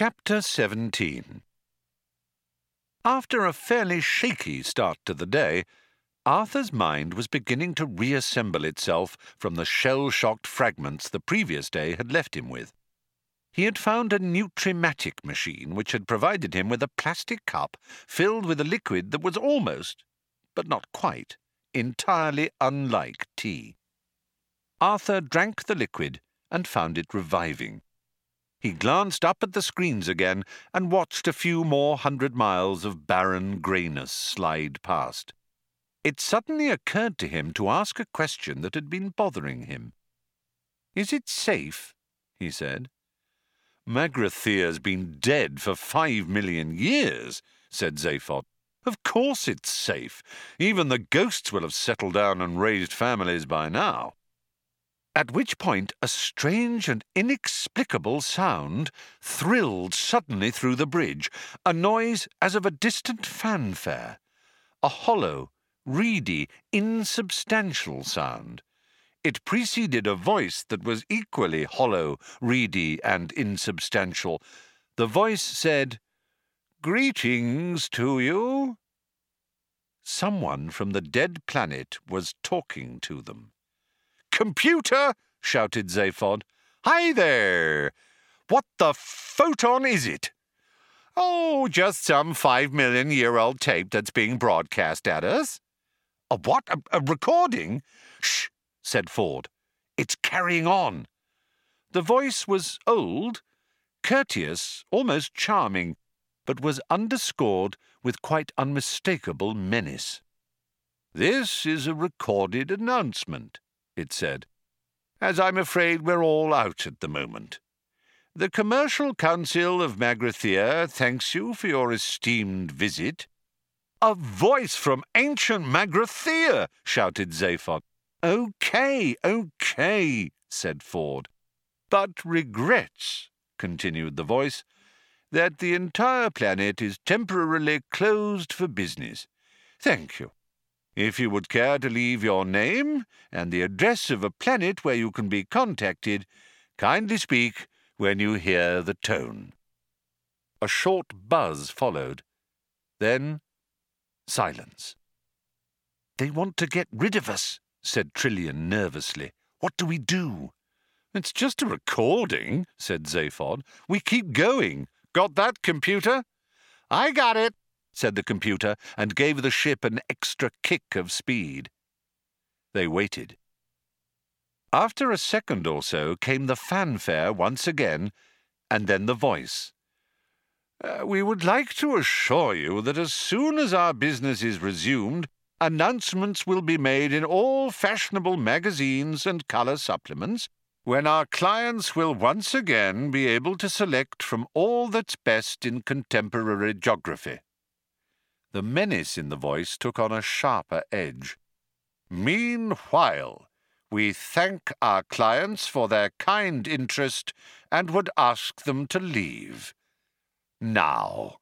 Chapter 17 After a fairly shaky start to the day, Arthur's mind was beginning to reassemble itself from the shell-shocked fragments the previous day had left him with. He had found a Nutrimatic machine which had provided him with a plastic cup filled with a liquid that was almost, but not quite, entirely unlike tea. Arthur drank the liquid and found it reviving. He glanced up at the screens again and watched a few more hundred miles of barren greyness slide past. It suddenly occurred to him to ask a question that had been bothering him. Is it safe? he said. Magrathea's been dead for five million years, said Zaphod. Of course it's safe. Even the ghosts will have settled down and raised families by now at which point a strange and inexplicable sound thrilled suddenly through the bridge, a noise as of a distant fanfare, a hollow, reedy, insubstantial sound. It preceded a voice that was equally hollow, reedy, and insubstantial. The voice said, Greetings to you. Someone from the dead planet was talking to them. Computer! shouted Zaphod. Hi there! What the photon is it? Oh, just some five million year old tape that's being broadcast at us. A what? A, a recording? Shh, said Ford. It's carrying on. The voice was old, courteous, almost charming, but was underscored with quite unmistakable menace. This is a recorded announcement it said, as I'm afraid we're all out at the moment. The Commercial Council of Magrathea thanks you for your esteemed visit. A voice from ancient Magrathea, shouted Zaphod. Okay, okay, said Ford. But regrets, continued the voice, that the entire planet is temporarily closed for business. Thank you. If you would care to leave your name and the address of a planet where you can be contacted, kindly speak when you hear the tone. A short buzz followed. Then silence. They want to get rid of us, said Trillian nervously. What do we do? It's just a recording, said Zaphod. We keep going. Got that, computer? I got it, said the computer, and gave the ship an extra kick of speed. They waited. After a second or so came the fanfare once again, and then the voice. Uh, we would like to assure you that as soon as our business is resumed, announcements will be made in all fashionable magazines and colour supplements, when our clients will once again be able to select from all that's best in contemporary geography. The menace in the voice took on a sharper edge. Meanwhile, we thank our clients for their kind interest and would ask them to leave. Now.